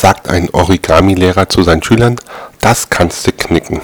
sagt ein Origami-Lehrer zu seinen Schülern, das kannste knicken.